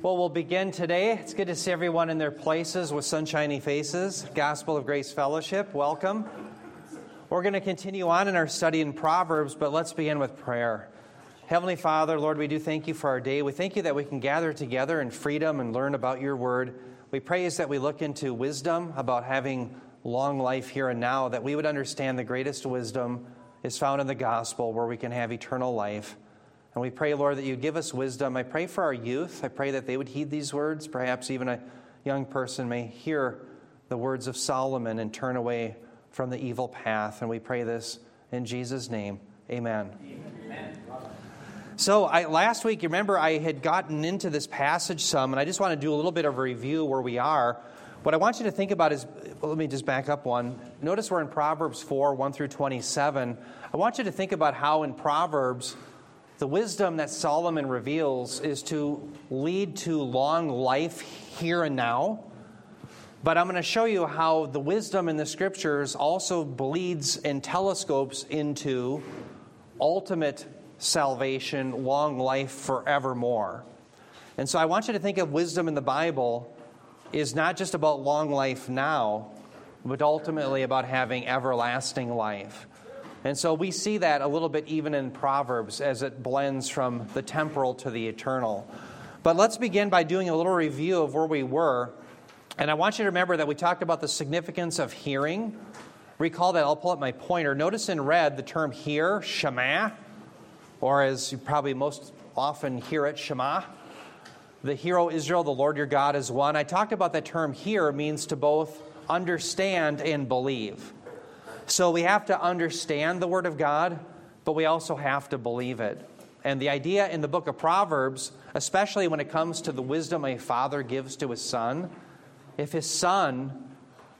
Well, we'll begin today. It's good to see everyone in their places with sunshiny faces. Gospel of Grace Fellowship, welcome. We're going to continue on in our study in Proverbs, but let's begin with prayer. Heavenly Father, Lord, we do thank you for our day. We thank you that we can gather together in freedom and learn about your word. We praise that we look into wisdom about having long life here and now, that we would understand the greatest wisdom is found in the gospel where we can have eternal life. And we pray, Lord, that you give us wisdom. I pray for our youth. I pray that they would heed these words. Perhaps even a young person may hear the words of Solomon and turn away from the evil path. And we pray this in Jesus' name. Amen. Amen. So, I, last week, you remember I had gotten into this passage some, and I just want to do a little bit of a review where we are. What I want you to think about is well, let me just back up one. Notice we're in Proverbs 4 1 through 27. I want you to think about how in Proverbs, the wisdom that Solomon reveals is to lead to long life here and now. But I'm going to show you how the wisdom in the scriptures also bleeds and telescopes into ultimate salvation, long life forevermore. And so I want you to think of wisdom in the Bible is not just about long life now, but ultimately about having everlasting life. And so we see that a little bit even in Proverbs as it blends from the temporal to the eternal. But let's begin by doing a little review of where we were. And I want you to remember that we talked about the significance of hearing. Recall that I'll pull up my pointer. Notice in red the term hear, Shema, or as you probably most often hear it, Shema. The hero Israel, the Lord your God is one. I talked about that term hear means to both understand and believe. So we have to understand the Word of God, but we also have to believe it. And the idea in the book of Proverbs, especially when it comes to the wisdom a father gives to his son, if his son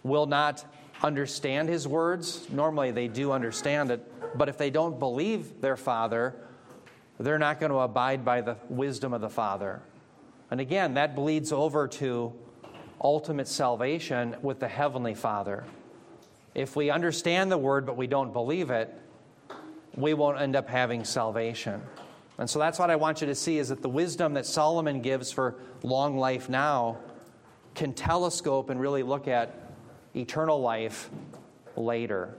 will not understand his words, normally they do understand it, but if they don't believe their father, they're not going to abide by the wisdom of the father. And again, that bleeds over to ultimate salvation with the heavenly father. If we understand the word but we don't believe it, we won't end up having salvation. And so that's what I want you to see is that the wisdom that Solomon gives for long life now can telescope and really look at eternal life later.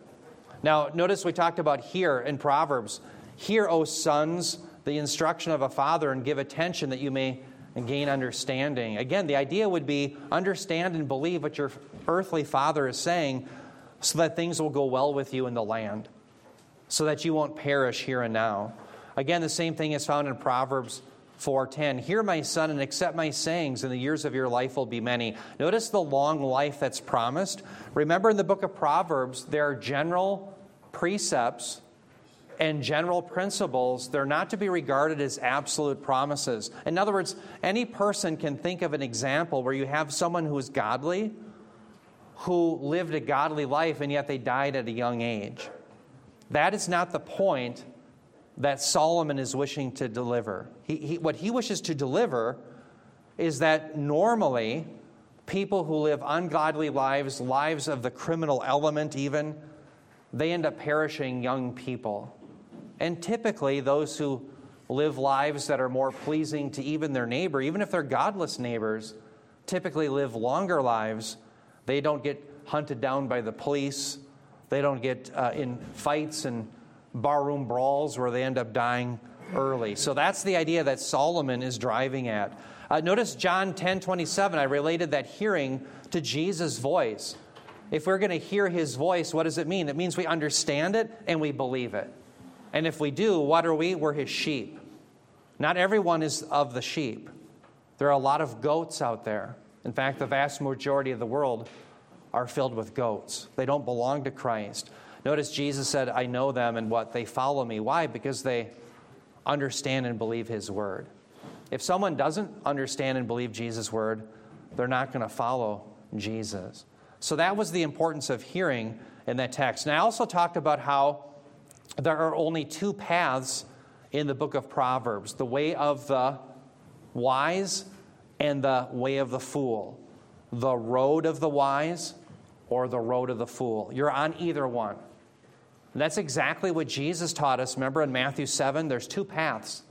Now, notice we talked about here in Proverbs. Hear, O sons, the instruction of a father, and give attention that you may gain understanding. Again, the idea would be understand and believe what your earthly father is saying so that things will go well with you in the land, so that you won't perish here and now. Again, the same thing is found in Proverbs 4:10. Hear my son and accept my sayings and the years of your life will be many. Notice the long life that's promised. Remember in the book of Proverbs there are general precepts and general principles. They're not to be regarded as absolute promises. In other words, any person can think of an example where you have someone who is godly who lived a godly life and yet they died at a young age. That is not the point that Solomon is wishing to deliver. He, he, what he wishes to deliver is that normally people who live ungodly lives, lives of the criminal element even, they end up perishing young people. And typically, those who live lives that are more pleasing to even their neighbor, even if they're godless neighbors, typically live longer lives they don't get hunted down by the police. They don't get uh, in fights and barroom brawls where they end up dying early. So that's the idea that Solomon is driving at. Uh, notice John 10 27, I related that hearing to Jesus' voice. If we're going to hear his voice, what does it mean? It means we understand it and we believe it. And if we do, what are we? We're his sheep. Not everyone is of the sheep. There are a lot of goats out there. In fact, the vast majority of the world are filled with goats. They don't belong to Christ. Notice Jesus said, I know them and what? They follow me. Why? Because they understand and believe his word. If someone doesn't understand and believe Jesus' word, they're not going to follow Jesus. So that was the importance of hearing in that text. And I also talked about how there are only two paths in the book of Proverbs the way of the wise and the way of the fool, the road of the wise or the road of the fool. You're on either one. And that's exactly what Jesus taught us. Remember in Matthew 7, there's two paths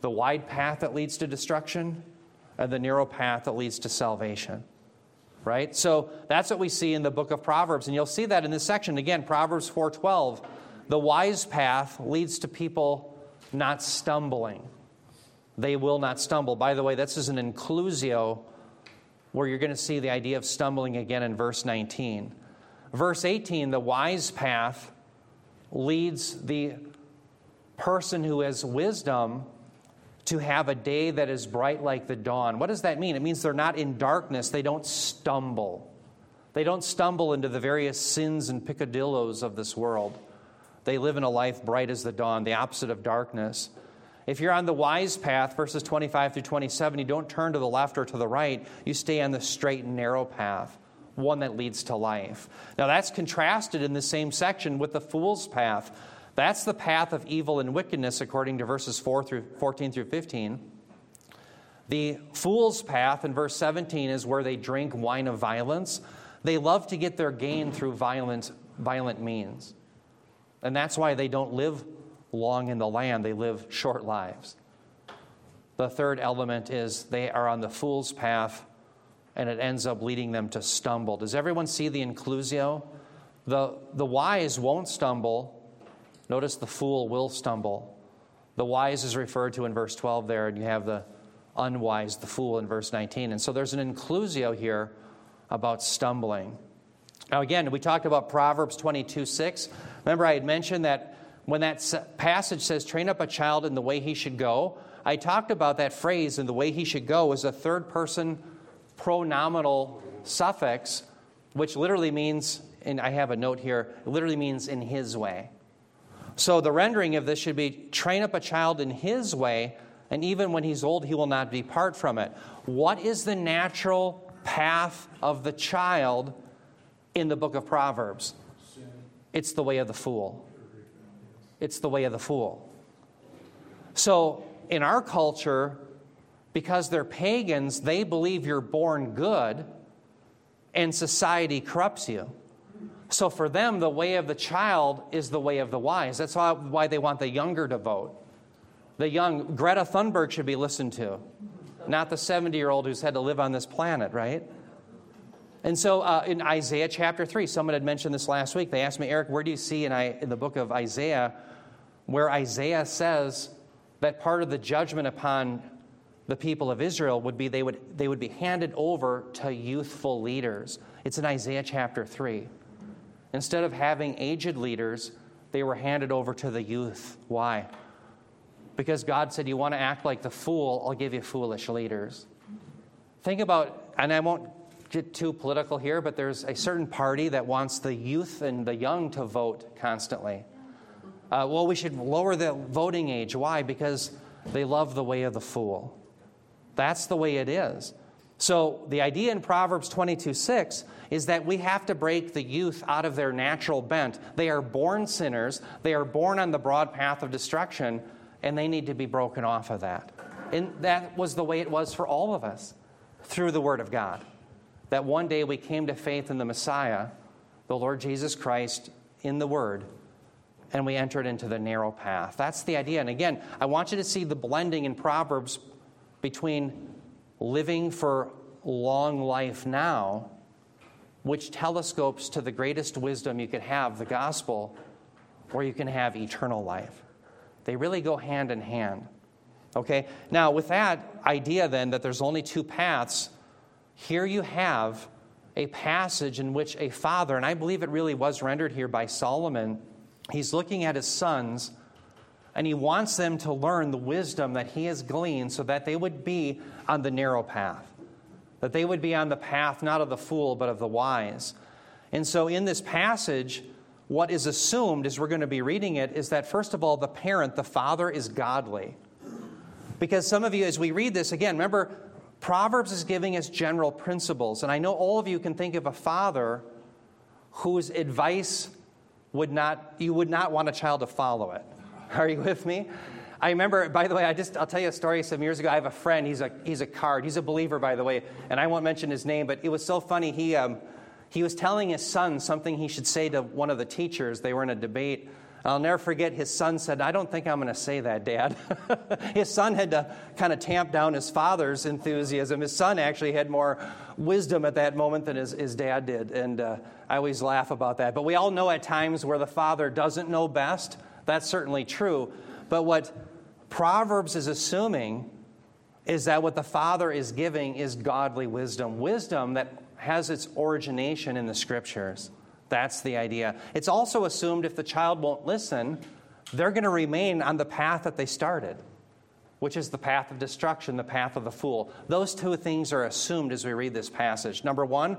the wide path that leads to destruction and the narrow path that leads to salvation. Right? So that's what we see in the book of Proverbs and you'll see that in this section again Proverbs 4:12 the wise path leads to people not stumbling. They will not stumble. By the way, this is an inclusio where you're going to see the idea of stumbling again in verse 19. Verse 18, the wise path leads the person who has wisdom to have a day that is bright like the dawn. What does that mean? It means they're not in darkness, they don't stumble. They don't stumble into the various sins and peccadilloes of this world. They live in a life bright as the dawn, the opposite of darkness. If you're on the wise path, verses 25 through 27, you don't turn to the left or to the right, you stay on the straight and narrow path, one that leads to life. Now, that's contrasted in the same section with the fool's path. That's the path of evil and wickedness, according to verses 4 through 14 through 15. The fool's path in verse 17 is where they drink wine of violence. They love to get their gain through violent, violent means. And that's why they don't live long in the land, they live short lives. The third element is they are on the fool's path and it ends up leading them to stumble. Does everyone see the inclusio? The, the wise won't stumble. Notice the fool will stumble. The wise is referred to in verse 12 there, and you have the unwise, the fool, in verse 19. And so there's an inclusio here about stumbling. Now, again, we talked about Proverbs 22 6. Remember, I had mentioned that when that passage says, train up a child in the way he should go, I talked about that phrase, in the way he should go, as a third person pronominal suffix, which literally means, and I have a note here, it literally means in his way. So the rendering of this should be train up a child in his way, and even when he's old, he will not depart from it. What is the natural path of the child in the book of Proverbs? It's the way of the fool. It's the way of the fool. So, in our culture, because they're pagans, they believe you're born good and society corrupts you. So, for them, the way of the child is the way of the wise. That's why they want the younger to vote. The young, Greta Thunberg should be listened to, not the 70 year old who's had to live on this planet, right? And so uh, in Isaiah chapter 3, someone had mentioned this last week. They asked me, Eric, where do you see in, I, in the book of Isaiah where Isaiah says that part of the judgment upon the people of Israel would be they would, they would be handed over to youthful leaders? It's in Isaiah chapter 3. Instead of having aged leaders, they were handed over to the youth. Why? Because God said, You want to act like the fool, I'll give you foolish leaders. Think about, and I won't get too political here, but there's a certain party that wants the youth and the young to vote constantly. Uh, well, we should lower the voting age. Why? Because they love the way of the fool. That's the way it is. So, the idea in Proverbs 22 6 is that we have to break the youth out of their natural bent. They are born sinners, they are born on the broad path of destruction, and they need to be broken off of that. And that was the way it was for all of us through the Word of God that one day we came to faith in the Messiah, the Lord Jesus Christ, in the Word, and we entered into the narrow path. That's the idea. And again, I want you to see the blending in Proverbs between living for long life now, which telescopes to the greatest wisdom you could have, the gospel, or you can have eternal life. They really go hand in hand. Okay? Now, with that idea then that there's only two paths, here you have a passage in which a father, and I believe it really was rendered here by Solomon, he's looking at his sons and he wants them to learn the wisdom that he has gleaned so that they would be on the narrow path, that they would be on the path not of the fool, but of the wise. And so in this passage, what is assumed as we're going to be reading it is that, first of all, the parent, the father, is godly. Because some of you, as we read this, again, remember, Proverbs is giving us general principles. And I know all of you can think of a father whose advice would not, you would not want a child to follow it. Are you with me? I remember, by the way, I just, I'll tell you a story some years ago. I have a friend, he's a, he's a card, he's a believer, by the way, and I won't mention his name, but it was so funny. He, um, he was telling his son something he should say to one of the teachers. They were in a debate I'll never forget his son said, I don't think I'm going to say that, Dad. his son had to kind of tamp down his father's enthusiasm. His son actually had more wisdom at that moment than his, his dad did. And uh, I always laugh about that. But we all know at times where the father doesn't know best. That's certainly true. But what Proverbs is assuming is that what the father is giving is godly wisdom, wisdom that has its origination in the scriptures. That's the idea. It's also assumed if the child won't listen, they're going to remain on the path that they started, which is the path of destruction, the path of the fool. Those two things are assumed as we read this passage. Number one,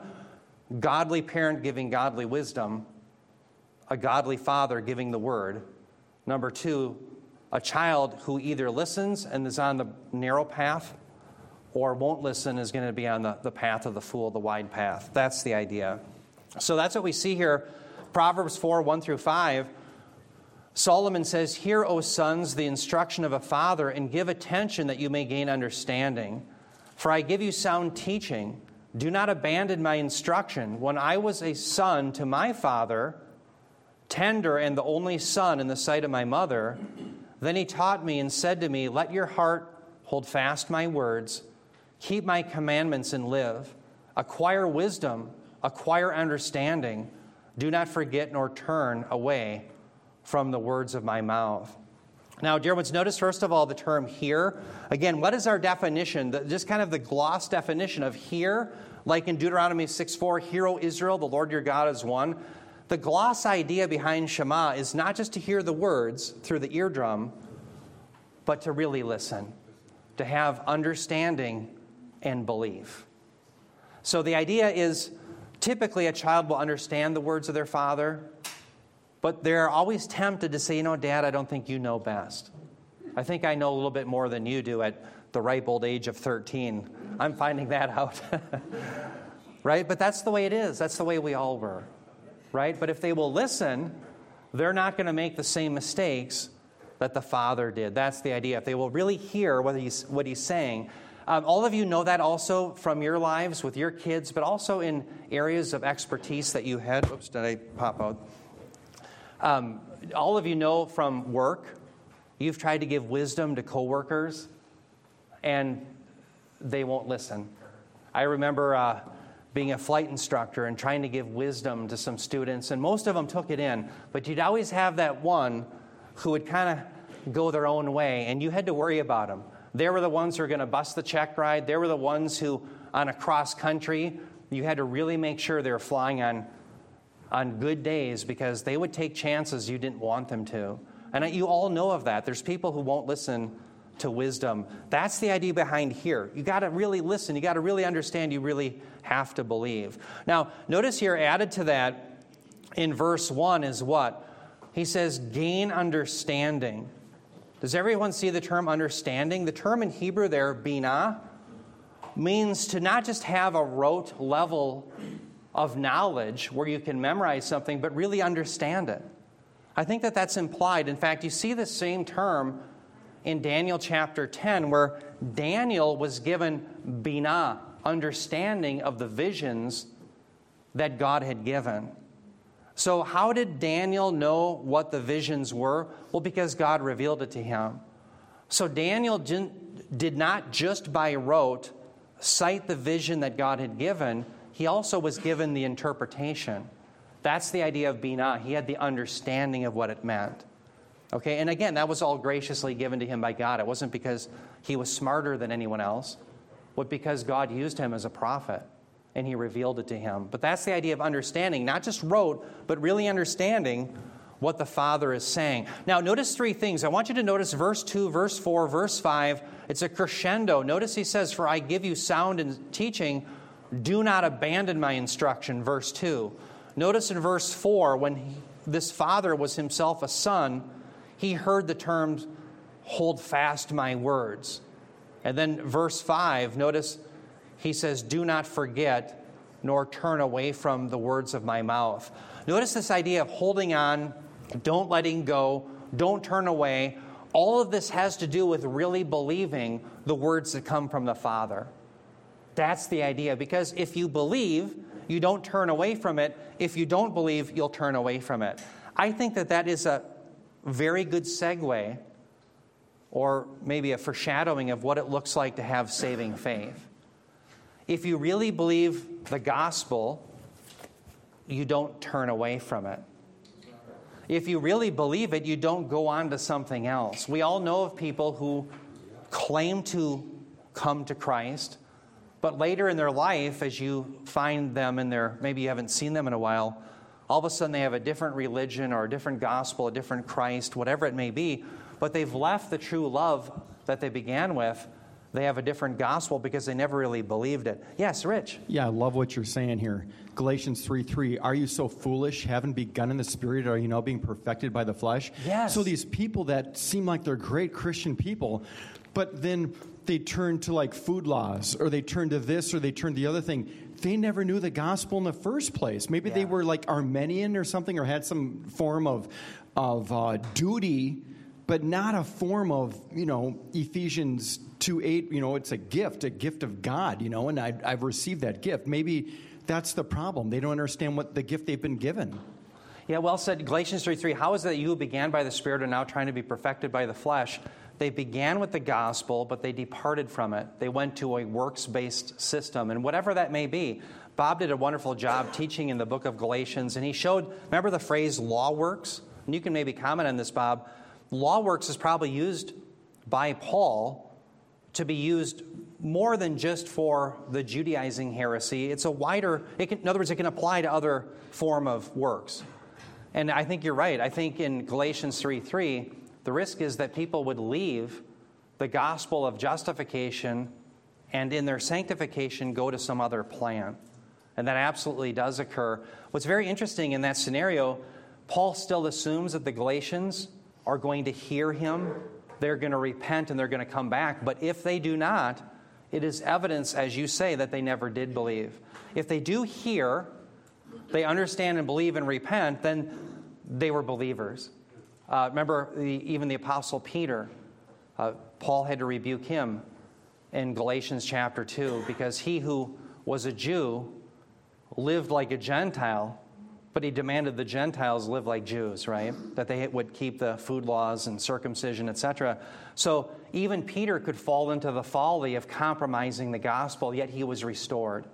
godly parent giving godly wisdom, a godly father giving the word. Number two, a child who either listens and is on the narrow path or won't listen is going to be on the, the path of the fool, the wide path. That's the idea. So that's what we see here. Proverbs 4 1 through 5. Solomon says, Hear, O sons, the instruction of a father, and give attention that you may gain understanding. For I give you sound teaching. Do not abandon my instruction. When I was a son to my father, tender and the only son in the sight of my mother, then he taught me and said to me, Let your heart hold fast my words, keep my commandments and live. Acquire wisdom acquire understanding. Do not forget nor turn away from the words of my mouth. Now, dear ones, notice first of all the term here. Again, what is our definition? The, just kind of the gloss definition of here, like in Deuteronomy 6 4, Hear, O Israel, the Lord your God is one. The gloss idea behind Shema is not just to hear the words through the eardrum, but to really listen, to have understanding and belief. So the idea is Typically, a child will understand the words of their father, but they're always tempted to say, You know, Dad, I don't think you know best. I think I know a little bit more than you do at the ripe old age of 13. I'm finding that out. right? But that's the way it is. That's the way we all were. Right? But if they will listen, they're not going to make the same mistakes that the father did. That's the idea. If they will really hear what he's, what he's saying, um, all of you know that also from your lives with your kids, but also in areas of expertise that you had. Oops, did I pop out? Um, all of you know from work, you've tried to give wisdom to coworkers, and they won't listen. I remember uh, being a flight instructor and trying to give wisdom to some students, and most of them took it in, but you'd always have that one who would kind of go their own way, and you had to worry about them. They were the ones who were going to bust the check ride. They were the ones who, on a cross country, you had to really make sure they were flying on, on good days because they would take chances you didn't want them to. And you all know of that. There's people who won't listen to wisdom. That's the idea behind here. You got to really listen. You got to really understand. You really have to believe. Now, notice here, added to that in verse 1 is what? He says, gain understanding. Does everyone see the term understanding? The term in Hebrew there, bina, means to not just have a rote level of knowledge where you can memorize something, but really understand it. I think that that's implied. In fact, you see the same term in Daniel chapter 10, where Daniel was given bina, understanding of the visions that God had given. So, how did Daniel know what the visions were? Well, because God revealed it to him. So, Daniel did not just by rote cite the vision that God had given, he also was given the interpretation. That's the idea of Binah. He had the understanding of what it meant. Okay, and again, that was all graciously given to him by God. It wasn't because he was smarter than anyone else, but because God used him as a prophet and he revealed it to him. But that's the idea of understanding, not just rote, but really understanding what the Father is saying. Now, notice three things. I want you to notice verse 2, verse 4, verse 5. It's a crescendo. Notice he says, For I give you sound and teaching, do not abandon my instruction, verse 2. Notice in verse 4, when he, this father was himself a son, he heard the terms, Hold fast my words. And then verse 5, notice he says, Do not forget nor turn away from the words of my mouth. Notice this idea of holding on, don't letting go, don't turn away. All of this has to do with really believing the words that come from the Father. That's the idea. Because if you believe, you don't turn away from it. If you don't believe, you'll turn away from it. I think that that is a very good segue or maybe a foreshadowing of what it looks like to have saving faith. If you really believe the gospel, you don't turn away from it. If you really believe it, you don't go on to something else. We all know of people who claim to come to Christ, but later in their life, as you find them in their, maybe you haven't seen them in a while, all of a sudden they have a different religion or a different gospel, a different Christ, whatever it may be, but they've left the true love that they began with. They have a different gospel because they never really believed it. Yes, Rich. Yeah, I love what you're saying here. Galatians 3 3. Are you so foolish? Haven't begun in the spirit? Are you now being perfected by the flesh? Yes. So these people that seem like they're great Christian people, but then they turn to like food laws or they turn to this or they turn to the other thing. They never knew the gospel in the first place. Maybe Yeah. they were like Arminian or something or had some form of, of uh, duty, but not a form of, you know, Ephesians 2 8, you know, it's a gift, a gift of God, you know, and I, I've received that gift. Maybe that's the problem. They don't understand what the gift they've been given. Yeah, well said. Galatians 3 3. How is it that you who began by the Spirit are now trying to be perfected by the flesh? They began with the gospel, but they departed from it. They went to a works based system, and whatever that may be. Bob did a wonderful job teaching in the book of Galatians, and he showed, remember the phrase law works? And you can maybe comment on this, Bob. Law works is probably used by Paul to be used more than just for the Judaizing heresy. It's a wider, it can, in other words, it can apply to other form of works. And I think you're right. I think in Galatians 3 3, the risk is that people would leave the gospel of justification and in their sanctification go to some other plan. And that absolutely does occur. What's very interesting in that scenario, Paul still assumes that the Galatians are going to hear him, they're going to repent, and they're going to come back. But if they do not, it is evidence, as you say, that they never did believe. If they do hear, they understand and believe and repent, then they were believers. Uh, remember, the, even the Apostle Peter, uh, Paul had to rebuke him in Galatians chapter 2 because he who was a Jew lived like a Gentile, but he demanded the Gentiles live like Jews, right? That they would keep the food laws and circumcision, etc. So even Peter could fall into the folly of compromising the gospel, yet he was restored.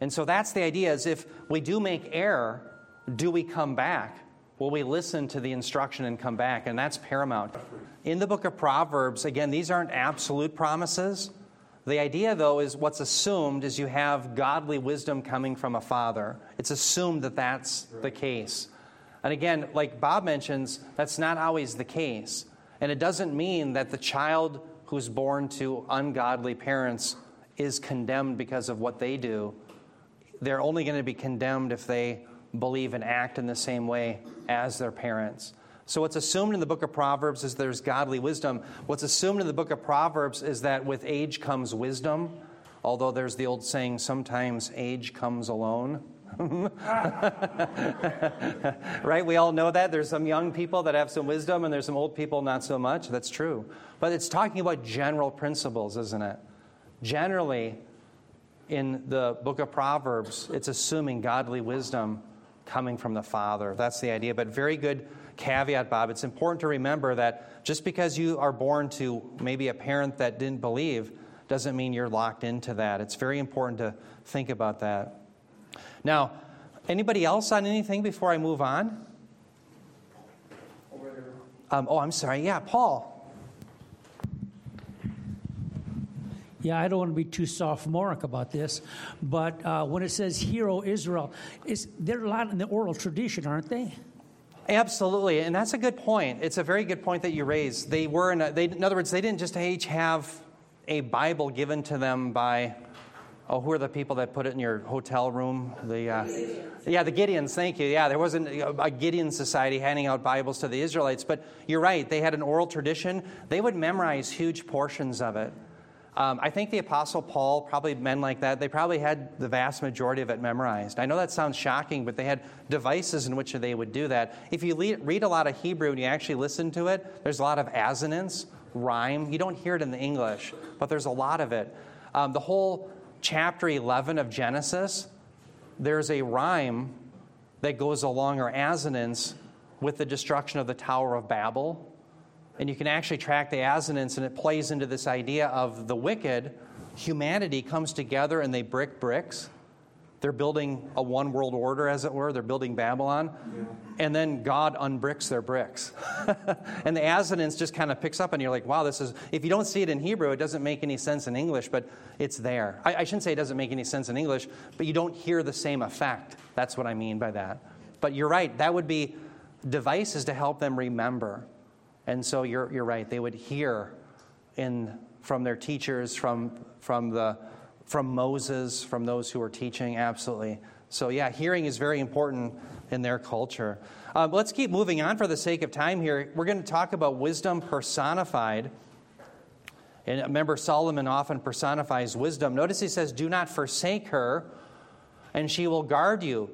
And so that's the idea is if we do make error, do we come back? Will we listen to the instruction and come back? And that's paramount. In the book of Proverbs, again, these aren't absolute promises. The idea, though, is what's assumed is you have godly wisdom coming from a father. It's assumed that that's the case. And again, like Bob mentions, that's not always the case. And it doesn't mean that the child who's born to ungodly parents is condemned because of what they do. They're only going to be condemned if they believe and act in the same way as their parents. So, what's assumed in the book of Proverbs is there's godly wisdom. What's assumed in the book of Proverbs is that with age comes wisdom, although there's the old saying, sometimes age comes alone. right? We all know that. There's some young people that have some wisdom, and there's some old people not so much. That's true. But it's talking about general principles, isn't it? Generally, in the book of Proverbs, it's assuming godly wisdom coming from the Father. That's the idea. But very good caveat, Bob. It's important to remember that just because you are born to maybe a parent that didn't believe doesn't mean you're locked into that. It's very important to think about that. Now, anybody else on anything before I move on? Um, oh, I'm sorry. Yeah, Paul. Yeah, I don't want to be too sophomoric about this, but uh, when it says "Hero Israel," is they're a lot in the oral tradition, aren't they? Absolutely, and that's a good point. It's a very good point that you raised. They were, in, a, they, in other words, they didn't just each have a Bible given to them by, oh, who are the people that put it in your hotel room? The, uh, yeah, the Gideons. Thank you. Yeah, there wasn't a Gideon society handing out Bibles to the Israelites, but you're right. They had an oral tradition. They would memorize huge portions of it. Um, I think the Apostle Paul, probably men like that, they probably had the vast majority of it memorized. I know that sounds shocking, but they had devices in which they would do that. If you le- read a lot of Hebrew and you actually listen to it, there's a lot of assonance, rhyme. You don't hear it in the English, but there's a lot of it. Um, the whole chapter 11 of Genesis, there's a rhyme that goes along or assonance with the destruction of the Tower of Babel. And you can actually track the assonance, and it plays into this idea of the wicked. Humanity comes together and they brick bricks. They're building a one world order, as it were. They're building Babylon. Yeah. And then God unbricks their bricks. and the assonance just kind of picks up, and you're like, wow, this is. If you don't see it in Hebrew, it doesn't make any sense in English, but it's there. I, I shouldn't say it doesn't make any sense in English, but you don't hear the same effect. That's what I mean by that. But you're right, that would be devices to help them remember. And so you're, you're right, they would hear in, from their teachers, from, from, the, from Moses, from those who were teaching, absolutely. So, yeah, hearing is very important in their culture. Um, let's keep moving on for the sake of time here. We're going to talk about wisdom personified. And remember, Solomon often personifies wisdom. Notice he says, Do not forsake her, and she will guard you.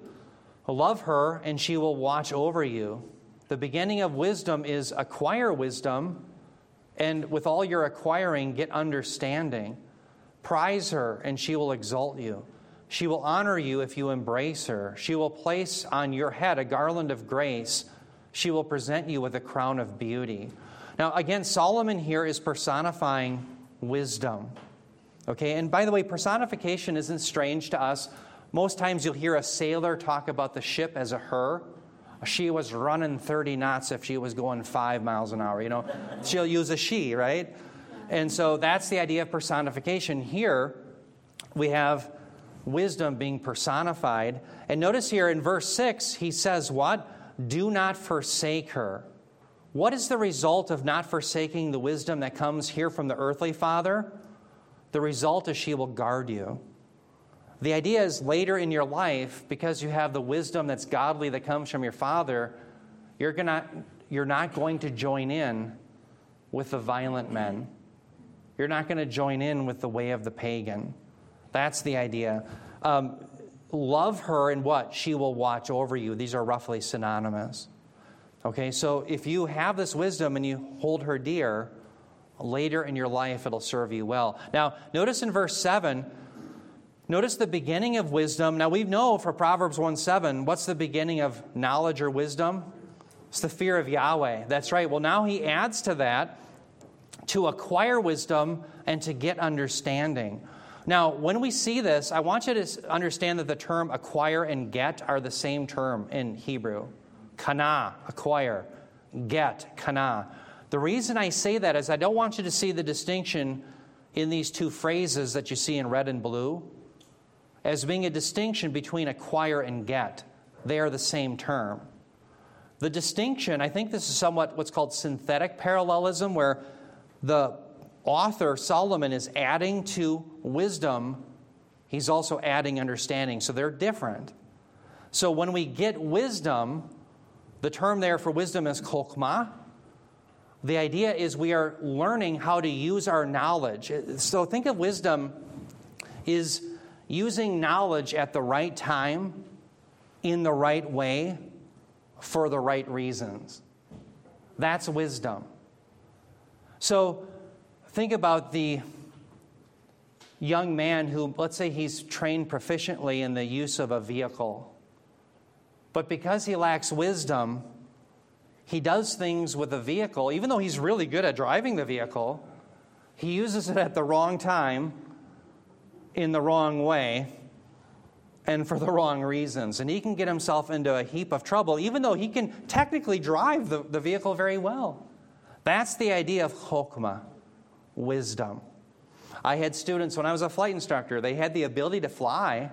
Love her, and she will watch over you. The beginning of wisdom is acquire wisdom, and with all your acquiring, get understanding. Prize her, and she will exalt you. She will honor you if you embrace her. She will place on your head a garland of grace. She will present you with a crown of beauty. Now, again, Solomon here is personifying wisdom. Okay, and by the way, personification isn't strange to us. Most times you'll hear a sailor talk about the ship as a her. She was running 30 knots if she was going five miles an hour. You know, she'll use a she, right? And so that's the idea of personification. Here we have wisdom being personified. And notice here in verse 6, he says, What? Do not forsake her. What is the result of not forsaking the wisdom that comes here from the earthly father? The result is she will guard you. The idea is later in your life, because you have the wisdom that's godly that comes from your father, you're, gonna, you're not going to join in with the violent men. You're not going to join in with the way of the pagan. That's the idea. Um, love her and what? She will watch over you. These are roughly synonymous. Okay, so if you have this wisdom and you hold her dear, later in your life it'll serve you well. Now, notice in verse 7, Notice the beginning of wisdom. Now, we know for Proverbs 1 7, what's the beginning of knowledge or wisdom? It's the fear of Yahweh. That's right. Well, now he adds to that to acquire wisdom and to get understanding. Now, when we see this, I want you to understand that the term acquire and get are the same term in Hebrew. Kana, acquire. Get, kana. The reason I say that is I don't want you to see the distinction in these two phrases that you see in red and blue as being a distinction between acquire and get. They are the same term. The distinction, I think this is somewhat what's called synthetic parallelism, where the author, Solomon, is adding to wisdom, he's also adding understanding. So they're different. So when we get wisdom, the term there for wisdom is chokmah. The idea is we are learning how to use our knowledge. So think of wisdom is using knowledge at the right time, in the right way, for the right reasons. That's wisdom. So think about the young man who, let's say, he's trained proficiently in the use of a vehicle. But because he lacks wisdom, he does things with the vehicle, even though he's really good at driving the vehicle, he uses it at the wrong time in the wrong way and for the wrong reasons. And he can get himself into a heap of trouble, even though he can technically drive the, the vehicle very well. That's the idea of chokmah, wisdom. I had students when I was a flight instructor, they had the ability to fly,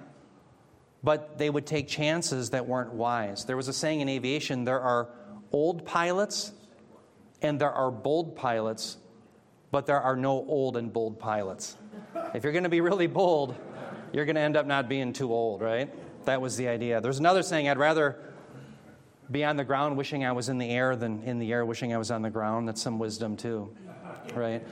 but they would take chances that weren't wise. There was a saying in aviation there are old pilots and there are bold pilots, but there are no old and bold pilots. If you're going to be really bold, you're going to end up not being too old, right? That was the idea. There's another saying I'd rather be on the ground wishing I was in the air than in the air wishing I was on the ground. That's some wisdom, too, right?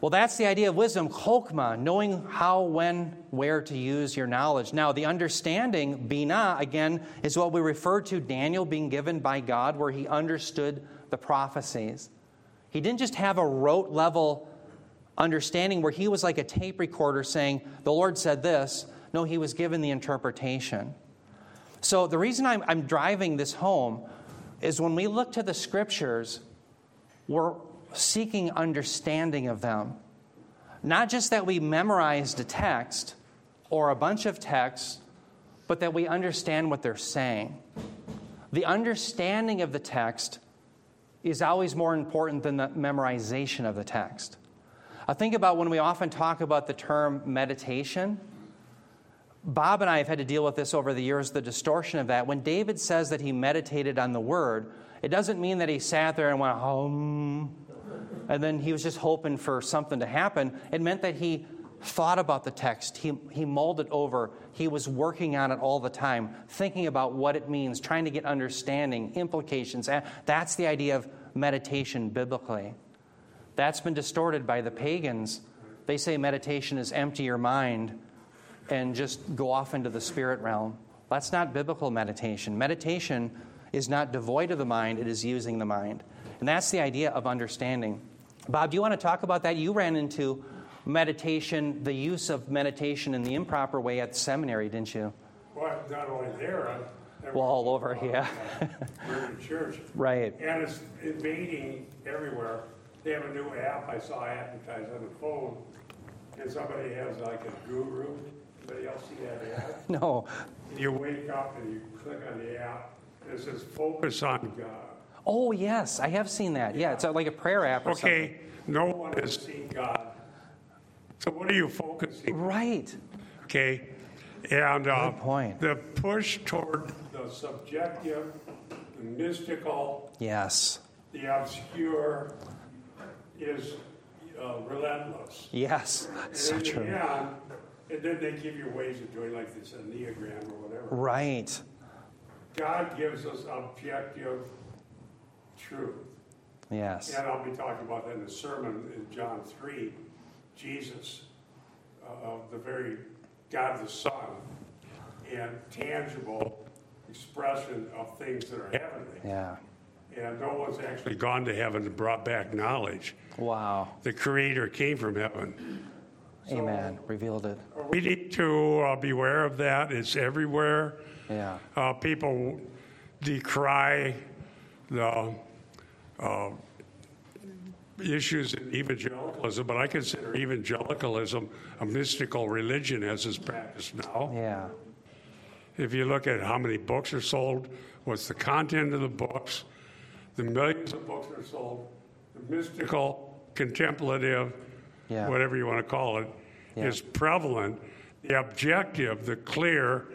Well, that's the idea of wisdom, chokmah, knowing how, when, where to use your knowledge. Now, the understanding, bina, again, is what we refer to Daniel being given by God, where he understood the prophecies. He didn't just have a rote level understanding where he was like a tape recorder saying, The Lord said this. No, he was given the interpretation. So the reason I'm, I'm driving this home is when we look to the scriptures, we're seeking understanding of them. Not just that we memorized a text or a bunch of texts, but that we understand what they're saying. The understanding of the text is always more important than the memorization of the text. I think about when we often talk about the term meditation. Bob and I have had to deal with this over the years, the distortion of that. When David says that he meditated on the word, it doesn't mean that he sat there and went, hum, and then he was just hoping for something to happen. It meant that he thought about the text, he, he mulled it over, he was working on it all the time, thinking about what it means, trying to get understanding, implications. That's the idea of meditation biblically. That's been distorted by the pagans. They say meditation is empty your mind and just go off into the spirit realm. That's not biblical meditation. Meditation is not devoid of the mind, it is using the mind. And that's the idea of understanding. Bob, do you want to talk about that? You ran into meditation, the use of meditation in the improper way at the seminary, didn't you? Well, not only there, well, all over, yeah. we're in church. Right. And it's invading everywhere. They have a new app I saw advertised on the phone, and somebody has like a guru. Anybody else see that app? No. You wake up and you click on the app, and it says focus on God. Oh, yes, I have seen that. Yeah, it's like a prayer app or Okay, no one has seen God. So what are you focusing on? Right. Okay, and uh, Good point. the push toward the subjective, the mystical, Yes. the obscure is uh, relentless. Yes. And So true. end, and then they give you ways of doing like this enneagram or whatever. Right. God gives us objective truth. Yes. And I'll be talking about that in the sermon in John 3. Jesus, uh, of the very God the Son, and tangible expression of things that are heavenly. Yeah. And no one's actually gone to heaven and brought back knowledge. Wow. The Creator came from heaven. Amen. Revealed it. We need to uh, beware of that. It's everywhere. Yeah. Uh, people decry the uh, issues in evangelicalism, but I consider evangelicalism a mystical religion as is practiced now. Yeah. If you look at how many books are sold, what's the content of the books, the millions of books are sold, the mystical, contemplative, Yeah. whatever you want to call it, Yeah. is prevalent. The objective, the clear,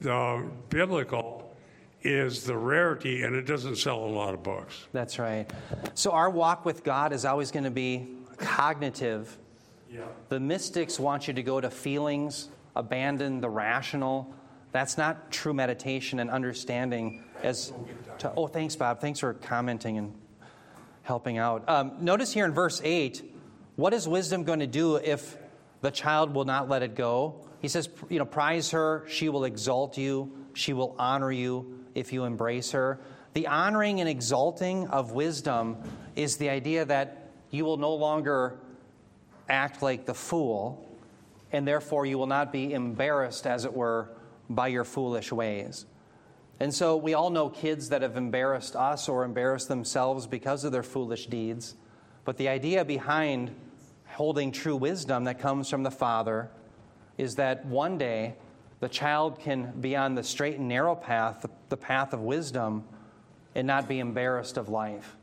the biblical is the rarity, and it doesn't sell a lot of books. That's right. So our walk with God is always going to be cognitive. Yeah. The mystics want you to go to feelings, abandon the rational. That's not true meditation and understanding. As to, oh, thanks, Bob. Thanks for commenting and helping out. Um, notice here in verse eight, what is wisdom going to do if the child will not let it go? He says, you know, prize her. She will exalt you. She will honor you if you embrace her. The honoring and exalting of wisdom is the idea that you will no longer act like the fool, and therefore you will not be embarrassed, as it were, by your foolish ways. And so we all know kids that have embarrassed us or embarrassed themselves because of their foolish deeds. But the idea behind holding true wisdom that comes from the Father is that one day the child can be on the straight and narrow path, the path of wisdom, and not be embarrassed of life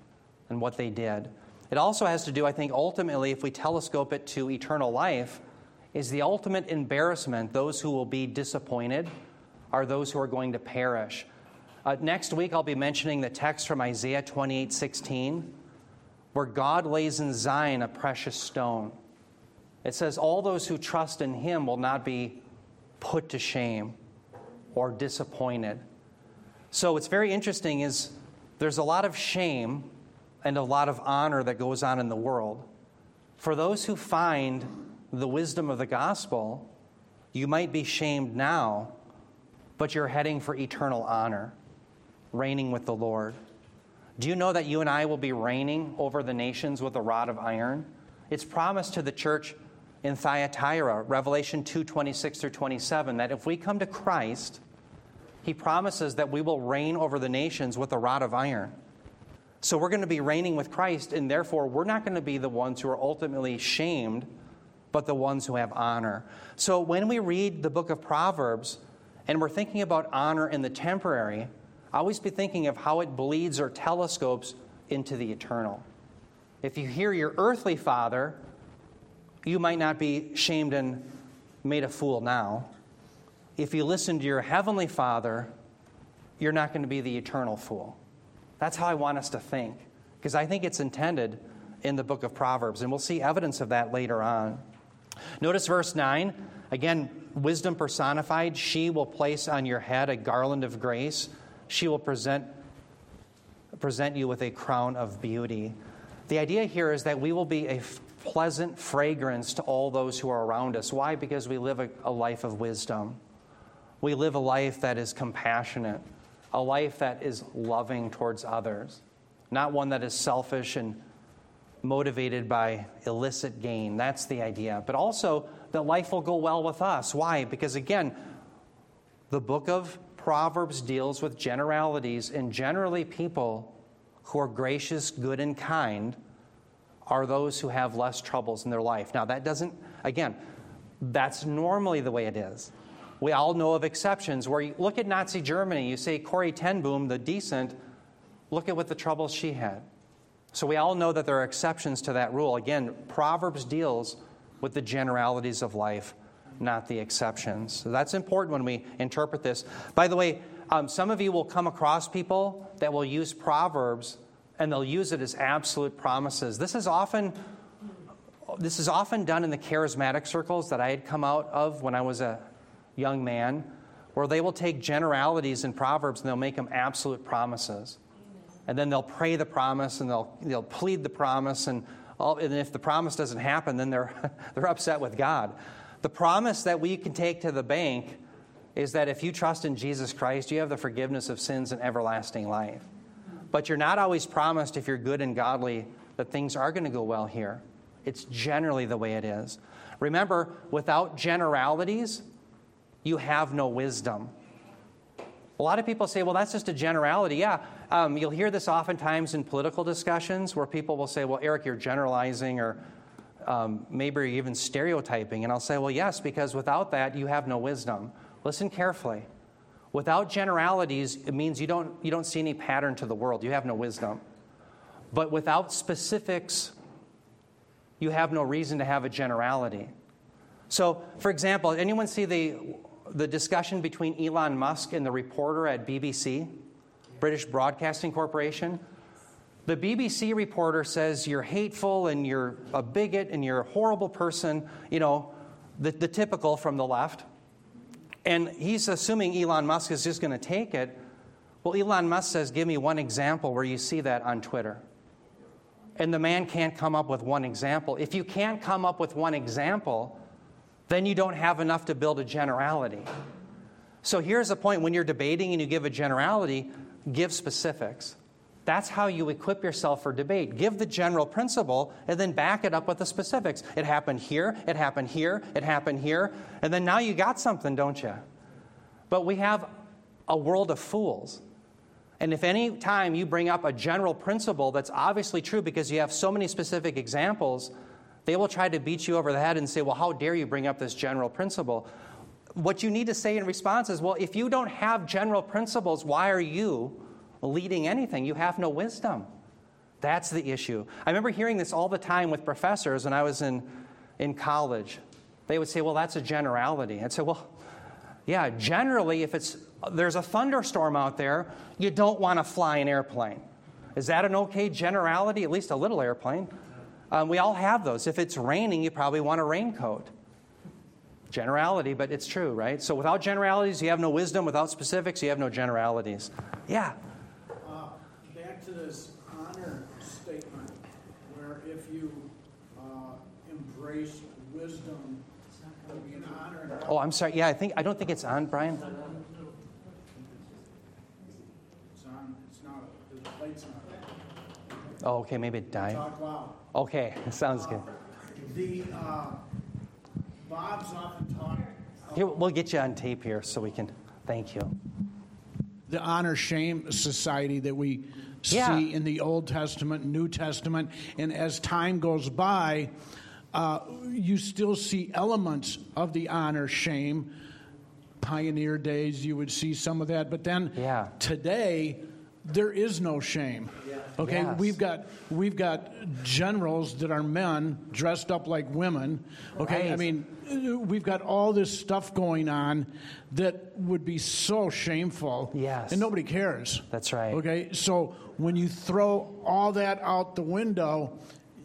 and what they did. It also has to do, I think, ultimately, if we telescope it to eternal life, is the ultimate embarrassment. Those who will be disappointed are those who are going to perish. Uh, next week, I'll be mentioning the text from Isaiah 28 16, where God lays in Zion a precious stone. It says, All those who trust in him will not be put to shame or disappointed. So, what's very interesting is there's a lot of shame and a lot of honor that goes on in the world. For those who find the wisdom of the gospel, you might be shamed now, but you're heading for eternal honor, reigning with the Lord. Do you know that you and I will be reigning over the nations with a rod of iron? It's promised to the church in Thyatira, Revelation 2 26 through 27, that if we come to Christ, He promises that we will reign over the nations with a rod of iron. So we're going to be reigning with Christ, and therefore we're not going to be the ones who are ultimately shamed, but the ones who have honor. So when we read the book of Proverbs and we're thinking about honor in the temporary, always be thinking of how it bleeds or telescopes into the eternal. If you hear your earthly father, you might not be shamed and made a fool now. If you listen to your heavenly father, you're not going to be the eternal fool. That's how I want us to think, because I think it's intended in the book of Proverbs, and we'll see evidence of that later on. Notice verse 9. Again, wisdom personified. She will place on your head a garland of grace. She will present, present you with a crown of beauty. The idea here is that we will be a f- pleasant fragrance to all those who are around us. Why? Because we live a, a life of wisdom. We live a life that is compassionate, a life that is loving towards others, not one that is selfish and motivated by illicit gain. That's the idea. But also that life will go well with us. Why? Because again, the book of Proverbs deals with generalities, and generally, people who are gracious, good, and kind are those who have less troubles in their life. Now, that doesn't, again, that's normally the way it is. We all know of exceptions where you look at Nazi Germany, you say Corrie ten Boom, the decent, look at what the troubles she had. So we all know that there are exceptions to that rule. Again, Proverbs deals with the generalities of life, not the exceptions. So that's important when we interpret this. By the way, um, some of you will come across people that will use Proverbs and they'll use it as absolute promises. This is often this is often done in the charismatic circles that I had come out of when I was a young man, where they will take generalities in Proverbs and they'll make them absolute promises and then they'll pray the promise and they'll, they'll plead the promise and, all, and if the promise doesn't happen then they're, they're upset with god. The promise that we can take to the bank is that if you trust in jesus christ you have the forgiveness of sins and everlasting life. But you're not always promised if you're good and godly that things are going to go well here. It's generally the way it is. Remember without generalities you have no wisdom a lot of people say, well, that's just a generality. Yeah, um, you'll hear this oftentimes in political discussions where people will say, well, Eric, you're generalizing or um, maybe even stereotyping. And I'll say, well, yes, because without that, you have no wisdom. Listen carefully. Without generalities, it means you don't, you don't see any pattern to the world. You have no wisdom. But without specifics, you have no reason to have a generality. So, for example, anyone see the the discussion between Elon Musk and the reporter at BBC, British Broadcasting Corporation. The BBC reporter says you're hateful and you're a bigot and you're a horrible person, you know, the, the typical from the left. And he's assuming Elon Musk is just going to take it. Well, Elon Musk says, Give me one example where you see that on Twitter. And the man can't come up with one example. If you can't come up with one example, then you don't have enough to build a generality. So here's the point when you're debating and you give a generality, give specifics. That's how you equip yourself for debate. Give the general principle and then back it up with the specifics. It happened here, it happened here, it happened here, and then now you got something, don't you? But we have a world of fools. And if any time you bring up a general principle that's obviously true because you have so many specific examples, they will try to beat you over the head and say, Well, how dare you bring up this general principle? What you need to say in response is, Well, if you don't have general principles, why are you leading anything? You have no wisdom. That's the issue. I remember hearing this all the time with professors when I was in, in college. They would say, Well, that's a generality. I'd say, Well, yeah, generally, if it's there's a thunderstorm out there, you don't want to fly an airplane. Is that an okay generality? At least a little airplane. Um, we all have those. If it's raining, you probably want a raincoat. Generality, but it's true, right? So without generalities, you have no wisdom. Without specifics, you have no generalities. Yeah. Uh, back to this honor statement, where if you uh, embrace wisdom, there'll be an honor. Oh, I'm sorry. Yeah, I think I don't think it's on, Brian. It's on. It's not. The plate's not. Oh, okay. Maybe it died. Talk loud. Okay, sounds good. The uh, Bob's often talked. Here, we'll get you on tape here so we can. Thank you. the honor shame society that we Yeah. see in the Old Testament, New Testament, and as time goes by, uh, you still see elements of the honor shame. Pioneer days, you would see some of that, but then Yeah. today there is no shame. Okay, Yes. we've got we've got generals that are men dressed up like women. Okay, I mean we've got all this stuff going on that would be so shameful. Yes. and nobody cares. That's right. Okay, so when you throw all that out the window,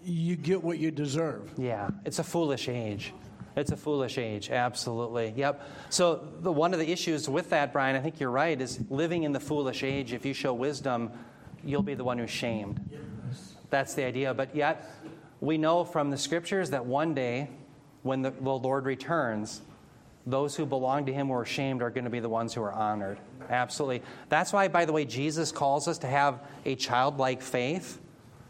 you get what you deserve. Yeah, it's a foolish age. It's a foolish age, absolutely. Yep. So the one of the issues with that, Brian, I think you're right, is living in the foolish age. If you show wisdom, you'll be the one who's shamed. That's the idea. But yet, we know from the scriptures that one day, when the, the Lord returns, those who belong to Him who are shamed are going to be the ones who are honored. Absolutely. That's why, by the way, Jesus calls us to have a childlike faith.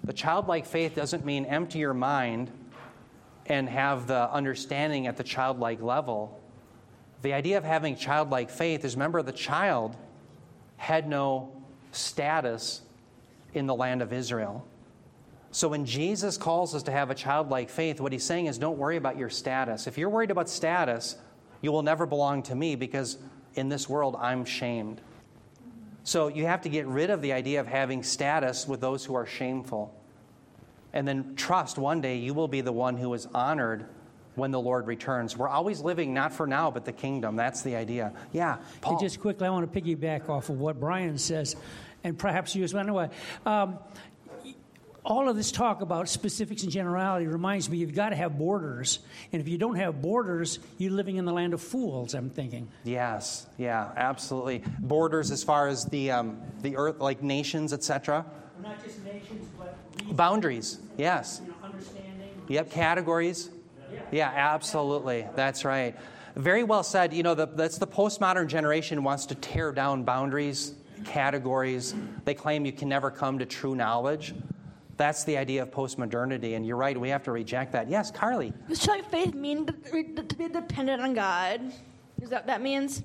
The childlike faith doesn't mean empty your mind and have the understanding at the childlike level. The idea of having childlike faith is remember, the child had no status in the land of Israel. So when Jesus calls us to have a childlike faith, what he's saying is don't worry about your status. If you're worried about status, you will never belong to me because in this world I'm shamed. So you have to get rid of the idea of having status with those who are shameful. And then trust one day you will be the one who is honored when the Lord returns. We're always living not for now, but the kingdom. That's the idea. Yeah, Paul. Just quickly, I want to piggyback off of what Brian says, and perhaps you as well. Anyway, um, all of this talk about specifics and generality reminds me you've got to have borders. And if you don't have borders, you're living in the land of fools, I'm thinking. Yes, yeah, absolutely. Borders as far as the um, the earth, like nations, etc. Not just nations, but Boundaries. Yes. understanding. Yep. Categories. Yeah, absolutely. That's right. Very well said. You know, the, that's the postmodern generation wants to tear down boundaries, categories. They claim you can never come to true knowledge. That's the idea of postmodernity, and you're right. We have to reject that. Yes, Carly. Does childlike faith mean to, to be dependent on God? Is that what that means?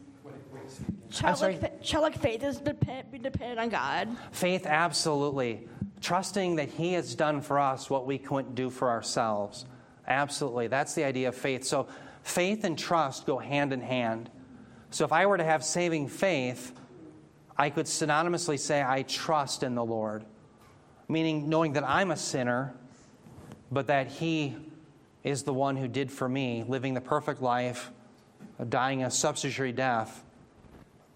Childlike, fa- childlike faith is depend, be dependent on God. Faith, absolutely. Trusting that He has done for us what we couldn't do for ourselves. Absolutely. That's the idea of faith. So, faith and trust go hand in hand. So, if I were to have saving faith, I could synonymously say, I trust in the Lord, meaning knowing that I'm a sinner, but that He is the one who did for me, living the perfect life, dying a substitutionary death.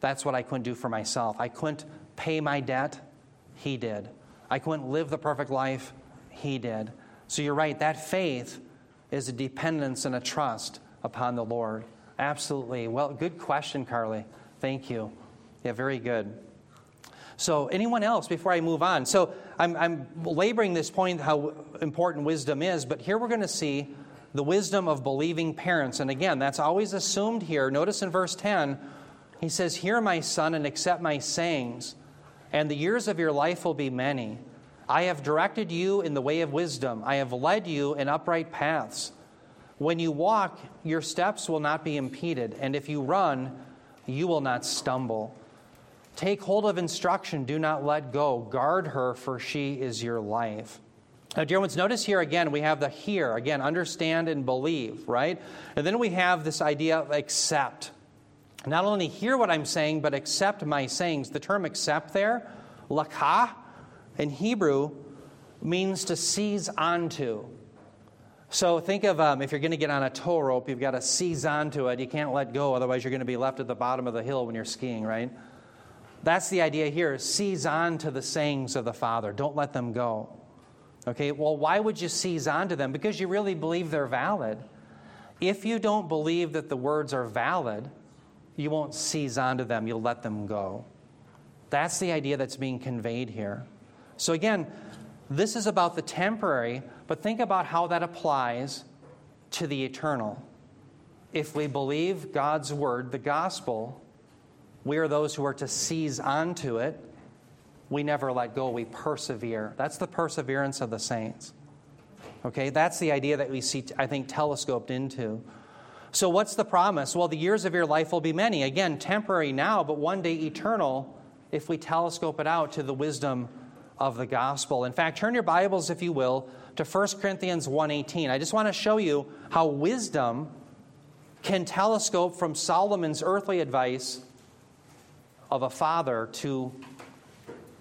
That's what I couldn't do for myself. I couldn't pay my debt. He did. I couldn't live the perfect life. He did. So you're right. That faith is a dependence and a trust upon the Lord. Absolutely. Well, good question, Carly. Thank you. Yeah, very good. So, anyone else before I move on? So, I'm, I'm laboring this point how important wisdom is, but here we're going to see the wisdom of believing parents. And again, that's always assumed here. Notice in verse 10, he says, Hear my son and accept my sayings, and the years of your life will be many. I have directed you in the way of wisdom, I have led you in upright paths. When you walk, your steps will not be impeded, and if you run, you will not stumble. Take hold of instruction, do not let go. Guard her, for she is your life. Now, dear ones, notice here again, we have the hear, again, understand and believe, right? And then we have this idea of accept. Not only hear what I'm saying, but accept my sayings. The term accept there, lakah, in Hebrew, means to seize onto. So think of um, if you're going to get on a tow rope, you've got to seize onto it. You can't let go, otherwise, you're going to be left at the bottom of the hill when you're skiing, right? That's the idea here seize on to the sayings of the Father. Don't let them go. Okay, well, why would you seize onto them? Because you really believe they're valid. If you don't believe that the words are valid, you won't seize onto them, you'll let them go. That's the idea that's being conveyed here. So, again, this is about the temporary, but think about how that applies to the eternal. If we believe God's word, the gospel, we are those who are to seize onto it. We never let go, we persevere. That's the perseverance of the saints. Okay, that's the idea that we see, I think, telescoped into. So, what's the promise? Well, the years of your life will be many. Again, temporary now, but one day eternal if we telescope it out to the wisdom of the gospel. In fact, turn your Bibles, if you will, to 1 Corinthians 1.18. I just want to show you how wisdom can telescope from Solomon's earthly advice of a father to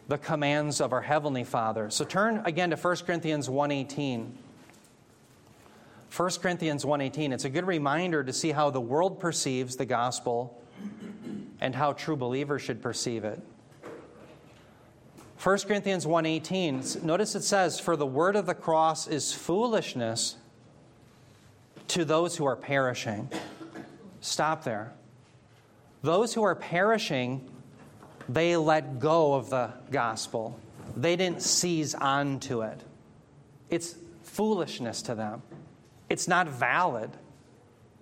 the commands of our heavenly father. So turn again to 1 Corinthians 1:18. 1 Corinthians 1:18. It's a good reminder to see how the world perceives the gospel and how true believers should perceive it. 1 Corinthians 1:18. Notice it says, "For the word of the cross is foolishness to those who are perishing." Stop there. Those who are perishing they let go of the gospel. They didn't seize onto it. It's foolishness to them. It's not valid.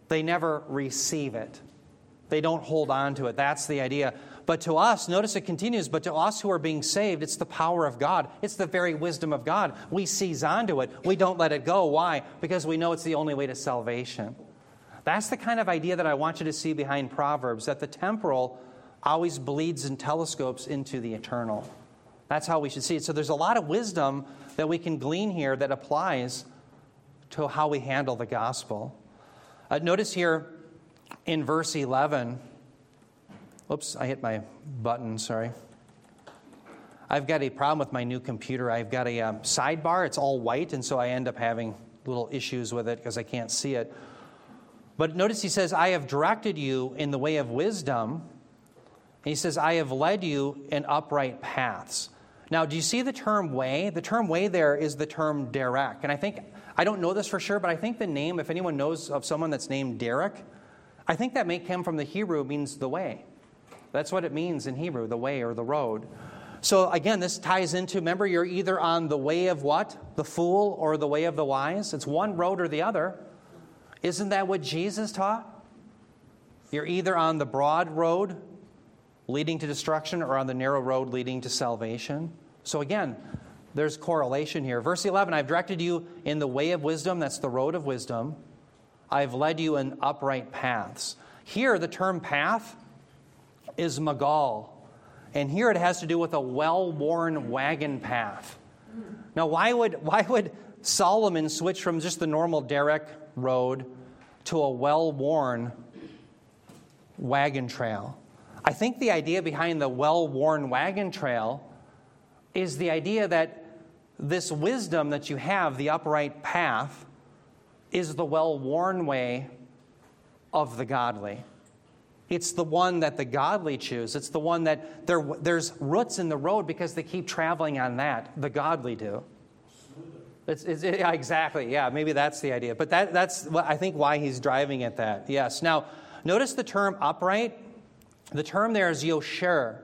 They never receive it. They don't hold on to it. That's the idea. But to us, notice it continues, but to us who are being saved, it's the power of God. It's the very wisdom of God. We seize onto it. We don't let it go. Why? Because we know it's the only way to salvation. That's the kind of idea that I want you to see behind Proverbs that the temporal always bleeds and telescopes into the eternal. That's how we should see it. So there's a lot of wisdom that we can glean here that applies to how we handle the gospel. Uh, notice here in verse 11. Oops, I hit my button, sorry. I've got a problem with my new computer. I've got a um, sidebar, it's all white, and so I end up having little issues with it because I can't see it. But notice he says, I have directed you in the way of wisdom he says, I have led you in upright paths. Now, do you see the term way? The term way there is the term Derek. And I think, I don't know this for sure, but I think the name, if anyone knows of someone that's named Derek, I think that may come from the Hebrew, means the way. That's what it means in Hebrew, the way or the road. So again, this ties into remember, you're either on the way of what? The fool or the way of the wise? It's one road or the other. Isn't that what Jesus taught? You're either on the broad road leading to destruction or on the narrow road leading to salvation. So again, there's correlation here. Verse 11 I've directed you in the way of wisdom, that's the road of wisdom. I've led you in upright paths. Here, the term path is magal. And here it has to do with a well worn wagon path. Now, why would, why would Solomon switch from just the normal Derek road to a well worn wagon trail? I think the idea behind the well worn wagon trail is the idea that this wisdom that you have, the upright path, is the well worn way of the godly. It's the one that the godly choose. It's the one that there, there's roots in the road because they keep traveling on that. The godly do. It's, it's, it, yeah, exactly. Yeah, maybe that's the idea. But that, that's, I think, why he's driving at that. Yes. Now, notice the term upright the term there is Yosher.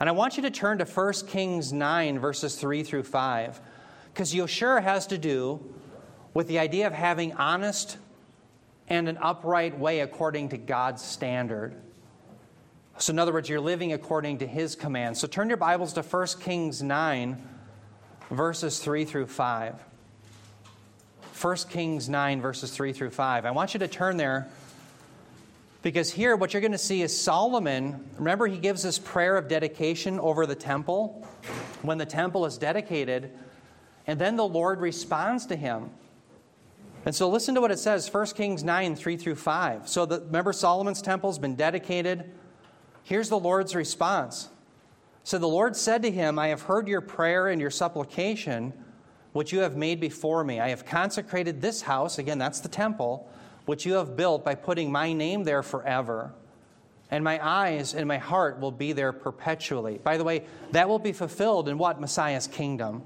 And I want you to turn to 1 Kings 9, verses 3 through 5, because Yosher has to do with the idea of having honest and an upright way according to God's standard. So, in other words, you're living according to His command. So, turn your Bibles to 1 Kings 9, verses 3 through 5. 1 Kings 9, verses 3 through 5. I want you to turn there because here, what you're going to see is Solomon. Remember, he gives this prayer of dedication over the temple when the temple is dedicated, and then the Lord responds to him. And so, listen to what it says 1 Kings 9 3 through 5. So, the, remember, Solomon's temple's been dedicated. Here's the Lord's response. So, the Lord said to him, I have heard your prayer and your supplication, which you have made before me. I have consecrated this house, again, that's the temple which you have built by putting my name there forever. And my eyes and my heart will be there perpetually. By the way, that will be fulfilled in what? Messiah's kingdom.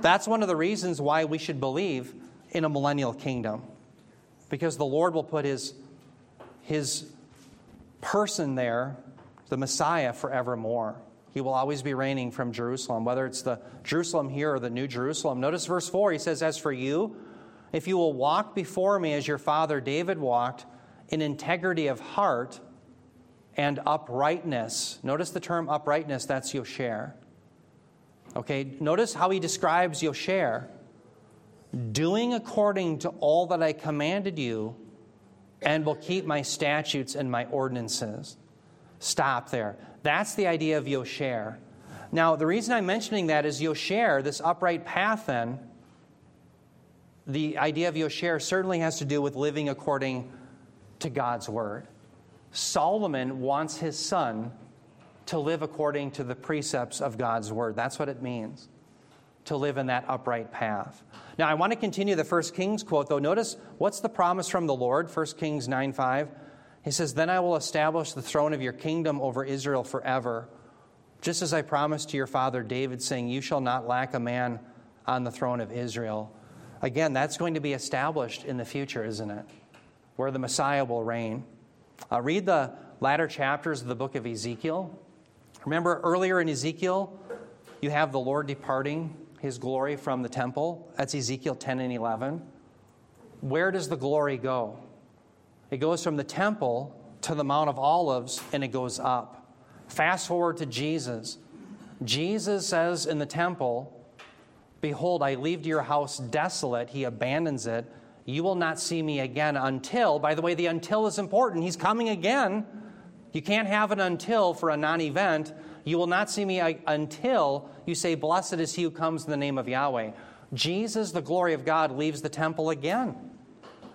That's one of the reasons why we should believe in a millennial kingdom. Because the Lord will put his, his person there, the Messiah, forevermore. He will always be reigning from Jerusalem, whether it's the Jerusalem here or the New Jerusalem. Notice verse 4, he says, As for you, if you will walk before me as your father David walked, in integrity of heart and uprightness. Notice the term uprightness, that's Yosher. Okay, notice how he describes Yosher. Doing according to all that I commanded you, and will keep my statutes and my ordinances. stop there. That's the idea of Yosher. Now, the reason I'm mentioning that is Yosher, this upright path, then, the idea of Yosher certainly has to do with living according to God's word. Solomon wants his son to live according to the precepts of God's word. That's what it means to live in that upright path. Now, I want to continue the First Kings quote, though. Notice what's the promise from the Lord? 1 Kings 9 5. He says, Then I will establish the throne of your kingdom over Israel forever, just as I promised to your father David, saying, You shall not lack a man on the throne of Israel. Again, that's going to be established in the future, isn't it? Where the Messiah will reign. Uh, read the latter chapters of the book of Ezekiel. Remember earlier in Ezekiel, you have the Lord departing his glory from the temple. That's Ezekiel 10 and 11. Where does the glory go? It goes from the temple to the Mount of Olives and it goes up. Fast forward to Jesus. Jesus says in the temple, Behold, I leave your house desolate. He abandons it. You will not see me again until, by the way, the until is important. He's coming again. You can't have an until for a non event. You will not see me until you say, Blessed is he who comes in the name of Yahweh. Jesus, the glory of God, leaves the temple again.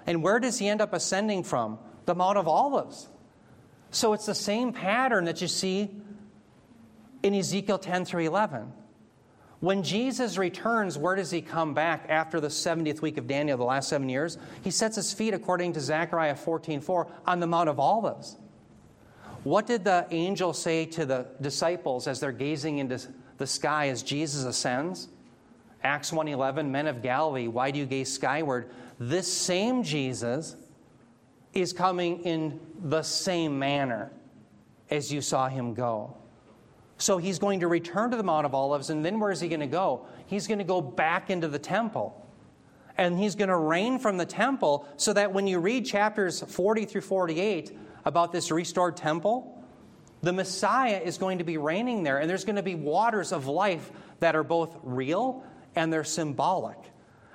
And where does he end up ascending from? The Mount of Olives. So it's the same pattern that you see in Ezekiel 10 through 11. When Jesus returns, where does he come back after the 70th week of Daniel, the last seven years? He sets his feet, according to Zechariah 14:4, on the Mount of Olives. What did the angel say to the disciples as they're gazing into the sky as Jesus ascends? Acts 1:11, men of Galilee, why do you gaze skyward? This same Jesus is coming in the same manner as you saw him go. So he's going to return to the Mount of Olives, and then where is he going to go? He's going to go back into the temple. And he's going to reign from the temple so that when you read chapters 40 through 48, about this restored temple, the Messiah is going to be reigning there, and there's going to be waters of life that are both real and they're symbolic.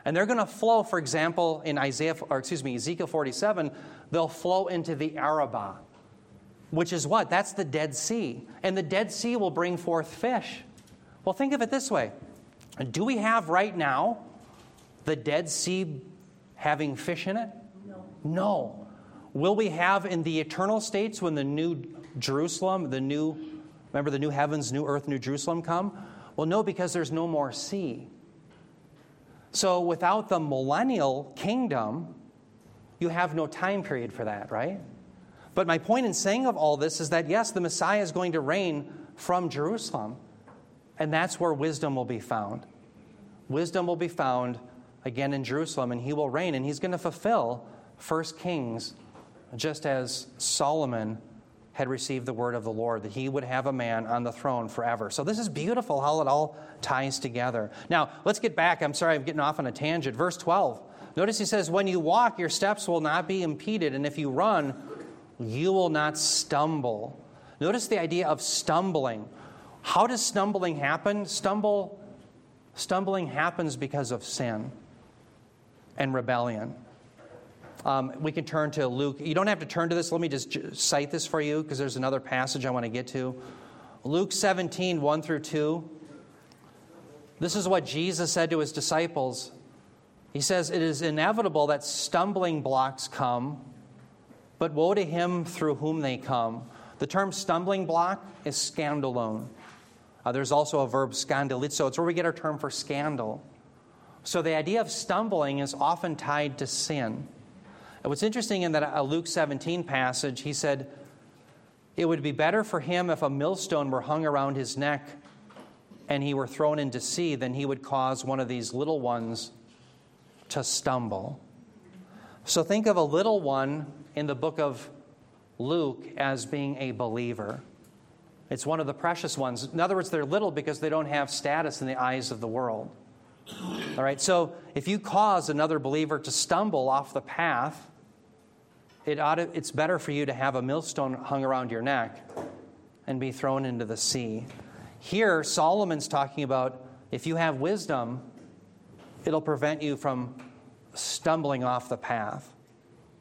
And they're going to flow, for example, in Isaiah, or excuse me, Ezekiel 47, they'll flow into the Arabah, which is what? That's the Dead Sea. And the Dead Sea will bring forth fish. Well, think of it this way Do we have right now the Dead Sea having fish in it? No. No. Will we have in the eternal states when the new Jerusalem, the new, remember the new heavens, new earth, new Jerusalem come? Well, no, because there's no more sea. So without the millennial kingdom, you have no time period for that, right? But my point in saying of all this is that yes, the Messiah is going to reign from Jerusalem, and that's where wisdom will be found. Wisdom will be found again in Jerusalem, and he will reign, and he's going to fulfill 1 Kings just as Solomon had received the word of the Lord, that he would have a man on the throne forever. So this is beautiful how it all ties together. Now, let's get back. I'm sorry, I'm getting off on a tangent. Verse 12. Notice he says, When you walk, your steps will not be impeded, and if you run, you will not stumble. Notice the idea of stumbling. How does stumbling happen? Stumble, stumbling happens because of sin and rebellion. Um, we can turn to Luke. You don't have to turn to this. Let me just cite this for you because there's another passage I want to get to. Luke 17, 1 through 2. This is what Jesus said to his disciples. He says, It is inevitable that stumbling blocks come, but woe to him through whom they come. The term stumbling block is scandalon. Uh, there's also a verb scandalizo. It's where we get our term for scandal. So the idea of stumbling is often tied to sin. What's interesting in that uh, Luke 17 passage, he said, It would be better for him if a millstone were hung around his neck and he were thrown into sea than he would cause one of these little ones to stumble. So think of a little one in the book of Luke as being a believer. It's one of the precious ones. In other words, they're little because they don't have status in the eyes of the world. All right, so if you cause another believer to stumble off the path, it ought to, it's better for you to have a millstone hung around your neck and be thrown into the sea. Here, Solomon's talking about if you have wisdom, it'll prevent you from stumbling off the path.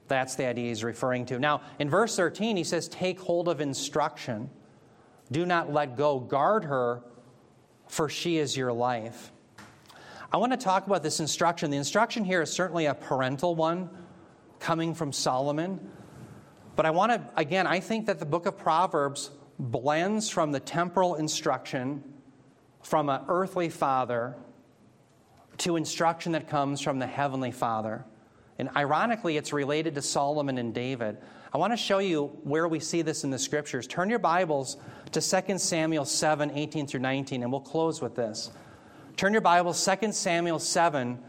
That's the idea he's referring to. Now, in verse 13, he says, Take hold of instruction. Do not let go. Guard her, for she is your life. I want to talk about this instruction. The instruction here is certainly a parental one coming from Solomon. But I want to, again, I think that the book of Proverbs blends from the temporal instruction from an earthly father to instruction that comes from the heavenly father. And ironically, it's related to Solomon and David. I want to show you where we see this in the scriptures. Turn your Bibles to 2 Samuel 7 18 through 19, and we'll close with this. Turn your Bibles, 2 Samuel 7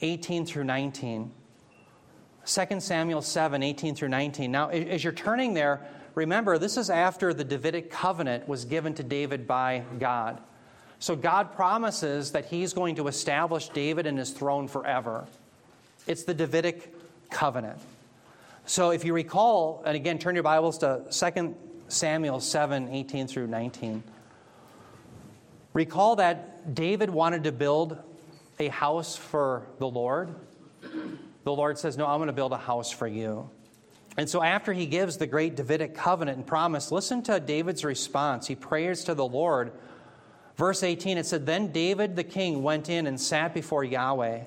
18 through 19. 2 Samuel 7 18 through 19. Now, as you're turning there, remember, this is after the Davidic covenant was given to David by God. So God promises that he's going to establish David and his throne forever. It's the Davidic covenant. So if you recall, and again, turn your Bibles to 2 Samuel 7 18 through 19. Recall that David wanted to build a house for the Lord. The Lord says, No, I'm going to build a house for you. And so, after he gives the great Davidic covenant and promise, listen to David's response. He prays to the Lord. Verse 18, it said, Then David the king went in and sat before Yahweh.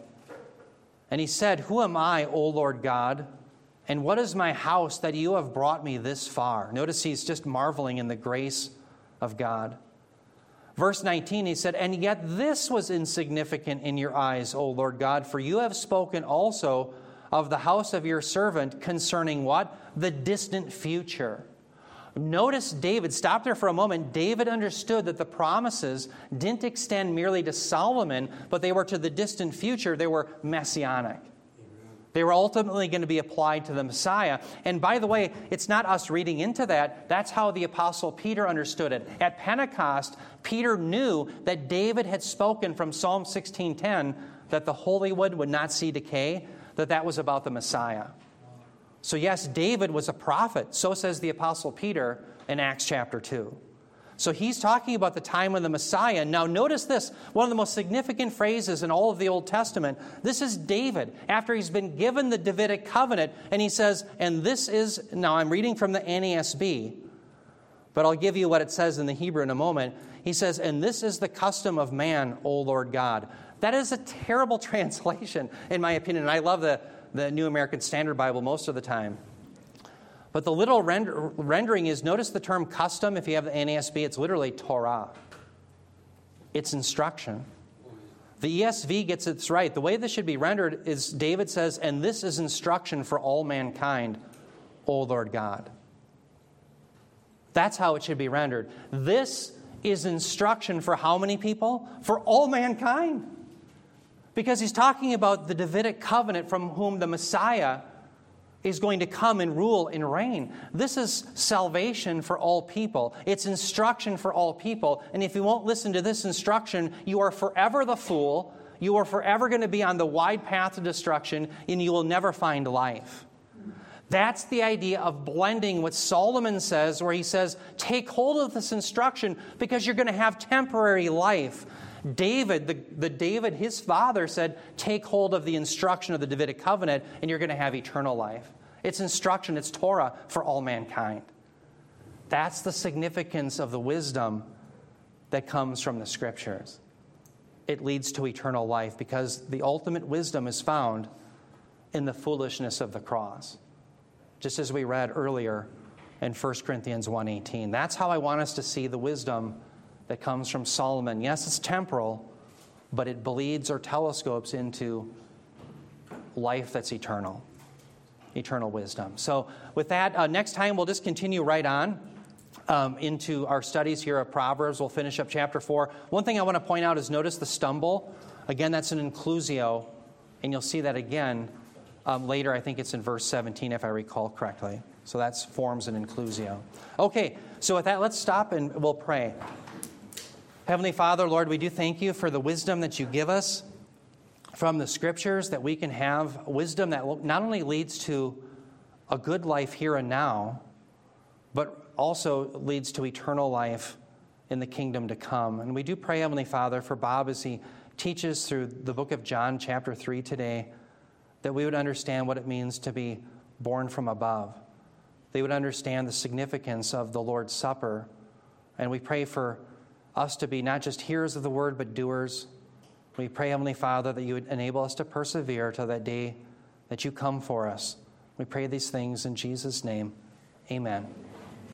And he said, Who am I, O Lord God? And what is my house that you have brought me this far? Notice he's just marveling in the grace of God. Verse 19, he said, And yet this was insignificant in your eyes, O Lord God, for you have spoken also of the house of your servant concerning what? The distant future. Notice David, stop there for a moment. David understood that the promises didn't extend merely to Solomon, but they were to the distant future. They were messianic. They were ultimately going to be applied to the Messiah. And by the way, it's not us reading into that. That's how the Apostle Peter understood it. At Pentecost, Peter knew that David had spoken from Psalm 16:10 that the Holy One would not see decay, that that was about the Messiah. So, yes, David was a prophet. So says the Apostle Peter in Acts chapter 2. So he's talking about the time of the Messiah. Now, notice this one of the most significant phrases in all of the Old Testament. This is David, after he's been given the Davidic covenant, and he says, and this is, now I'm reading from the NASB, but I'll give you what it says in the Hebrew in a moment. He says, and this is the custom of man, O Lord God. That is a terrible translation, in my opinion. And I love the, the New American Standard Bible most of the time. But the literal render, rendering is notice the term custom. If you have the NASB, it's literally Torah, it's instruction. The ESV gets it right. The way this should be rendered is David says, and this is instruction for all mankind, O Lord God. That's how it should be rendered. This is instruction for how many people? For all mankind. Because he's talking about the Davidic covenant from whom the Messiah is going to come and rule and reign. This is salvation for all people. It's instruction for all people. And if you won't listen to this instruction, you are forever the fool. You are forever going to be on the wide path of destruction, and you will never find life. That's the idea of blending what Solomon says, where he says, Take hold of this instruction because you're going to have temporary life. David, the, the David, his father said, Take hold of the instruction of the Davidic covenant, and you're going to have eternal life. It's instruction, it's Torah for all mankind. That's the significance of the wisdom that comes from the scriptures. It leads to eternal life because the ultimate wisdom is found in the foolishness of the cross. Just as we read earlier in 1 Corinthians 1:18. That's how I want us to see the wisdom that comes from Solomon. Yes, it's temporal, but it bleeds or telescopes into life that's eternal eternal wisdom. So, with that, uh, next time we'll just continue right on. Um, into our studies here of Proverbs. We'll finish up chapter 4. One thing I want to point out is notice the stumble. Again, that's an inclusio, and you'll see that again um, later. I think it's in verse 17, if I recall correctly. So that's forms an inclusio. Okay, so with that, let's stop and we'll pray. Heavenly Father, Lord, we do thank you for the wisdom that you give us from the scriptures that we can have wisdom that not only leads to a good life here and now, but also leads to eternal life in the kingdom to come. And we do pray, Heavenly Father, for Bob as he teaches through the book of John, chapter 3 today, that we would understand what it means to be born from above. They would understand the significance of the Lord's Supper. And we pray for us to be not just hearers of the word, but doers. We pray, Heavenly Father, that you would enable us to persevere till that day that you come for us. We pray these things in Jesus' name. Amen.